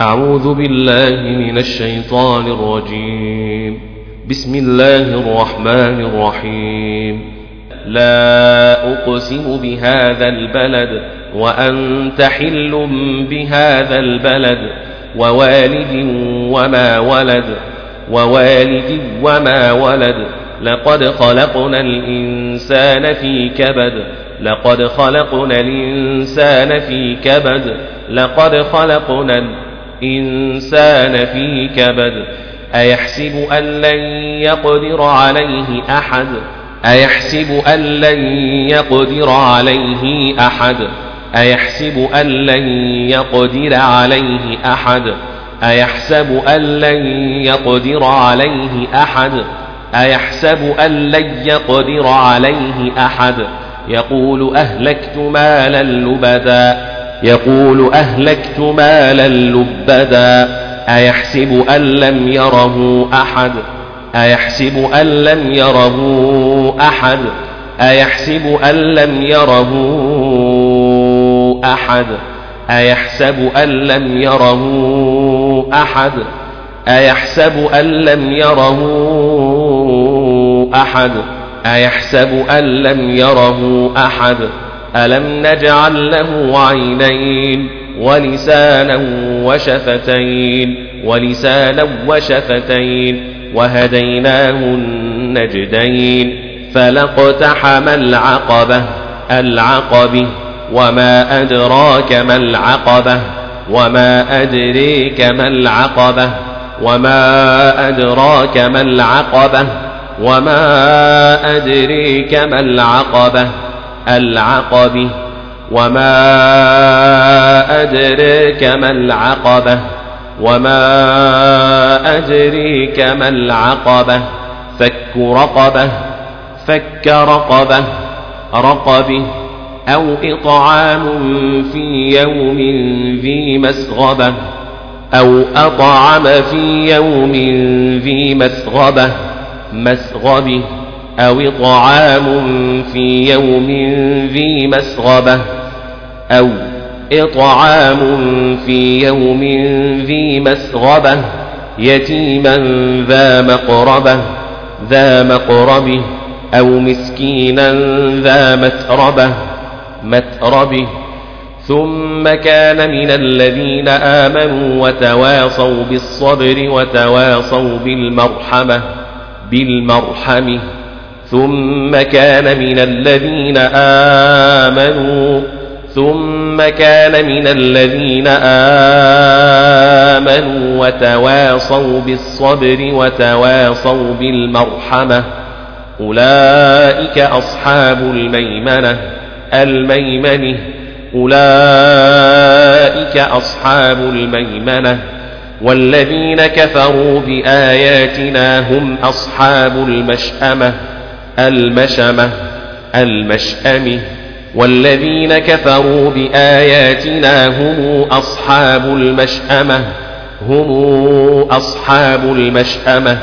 أعوذ بالله من الشيطان الرجيم. بسم الله الرحمن الرحيم. لا أقسم بهذا البلد وأنت حل بهذا البلد ووالد وما ولد ووالد وما ولد. لقد خلقنا الإنسان في كبد لقد خلقنا الإنسان في كبد لقد خلقنا الإنسان في كبد أيحسب أن لن يقدر عليه أحد؟ أيحسب أن لن يقدر عليه أحد؟ أيحسب أن لن يقدر عليه أحد؟ أيحسب أن لن يقدر عليه أحد؟ أيحسب أن لن يقدر عليه أحد؟ يقول أهلكت مالا لبدا يقول أهلكت مالا لبدا أيحسب أن لم يره أحد؟ أيحسب أن لم يره أحد؟ أيحسب أن لم يره أحد؟ أيحسب أن لم يره أحد؟ أيحسب أن لم يره أحد؟ أيحسب أن لم يره أحد؟ ألم نجعل له عينين ولسانا وشفتين ولسانا وشفتين وهديناه النجدين فلاقتحم العقبة العقبة وما أدراك ما العقبة وما أدريك ما العقبة وما أدراك ما العقبة وما أدريك ما العقبة العقبة. وما أدريك ما العقبة. وما أدريك ما العقبة. فك رقبة فك رقبة رقبة أو إطعام في يوم ذي مسغبة. أو أطعم في يوم ذي مسغبة مسغبة. أو إطعام في يوم ذي مسغبة أو إطعام في يوم ذي مسغبة يتيما ذا مقربة ذا مقربه أو مسكينا ذا متربة متربه ثم كان من الذين آمنوا وتواصوا بالصبر وتواصوا بالمرحمة بالمرحمة ثم كان من الذين آمنوا ثم كان من الذين آمنوا وتواصوا بالصبر وتواصوا بالمرحمة. أولئك أصحاب الميمنة الميمنة. أولئك أصحاب الميمنة. والذين كفروا بآياتنا هم أصحاب المشأمة. المشمة المشأمة والذين كفروا بآياتنا هم أصحاب المشأمة هم أصحاب المشأمة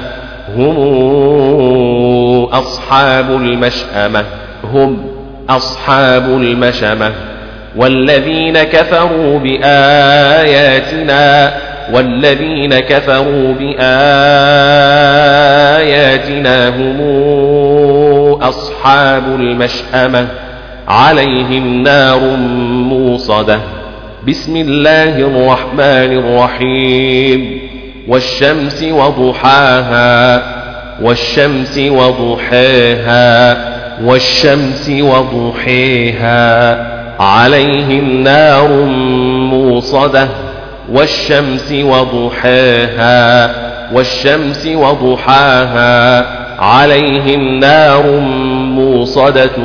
هم أصحاب المشأمة هم أصحاب المشأمة. والذين كفروا بآياتنا والذين كفروا بآياتنا هم أصحاب المشأمة عليهم نار موصدة. بسم الله الرحمن الرحيم. والشمس وضحاها والشمس وضحاها والشمس وضحيها. عليهم نار موصدة والشمس وضحاها والشمس وضحاها. عليهم نار موصدة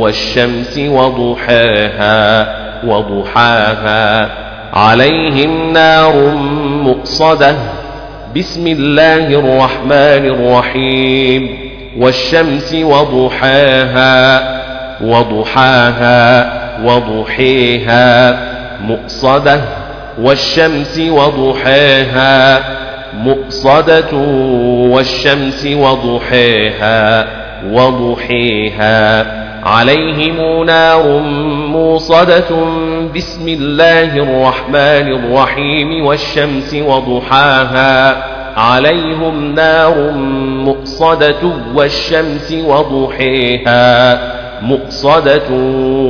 والشمس وضحاها وضحاها. عليهم نار مؤصدة بسم الله الرحمن الرحيم. والشمس وضحاها وضحاها وضحيها. مؤصدة والشمس وضحاها مؤصدة والشمس وضحيها وضحيها. عليهم نار موصدة بسم الله الرحمن الرحيم والشمس وضحاها. عليهم نار مؤصدة والشمس وضحيها. مؤصدة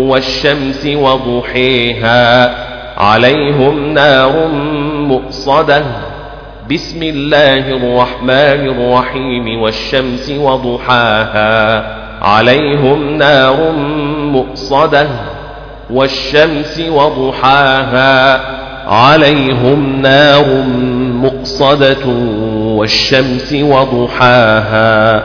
والشمس وضحيها. عليهم نار مؤصدة بسم الله الرحمن الرحيم والشمس وضحاها عليهم نار مؤصدة والشمس وضحاها عليهم نار مؤصدة والشمس وضحاها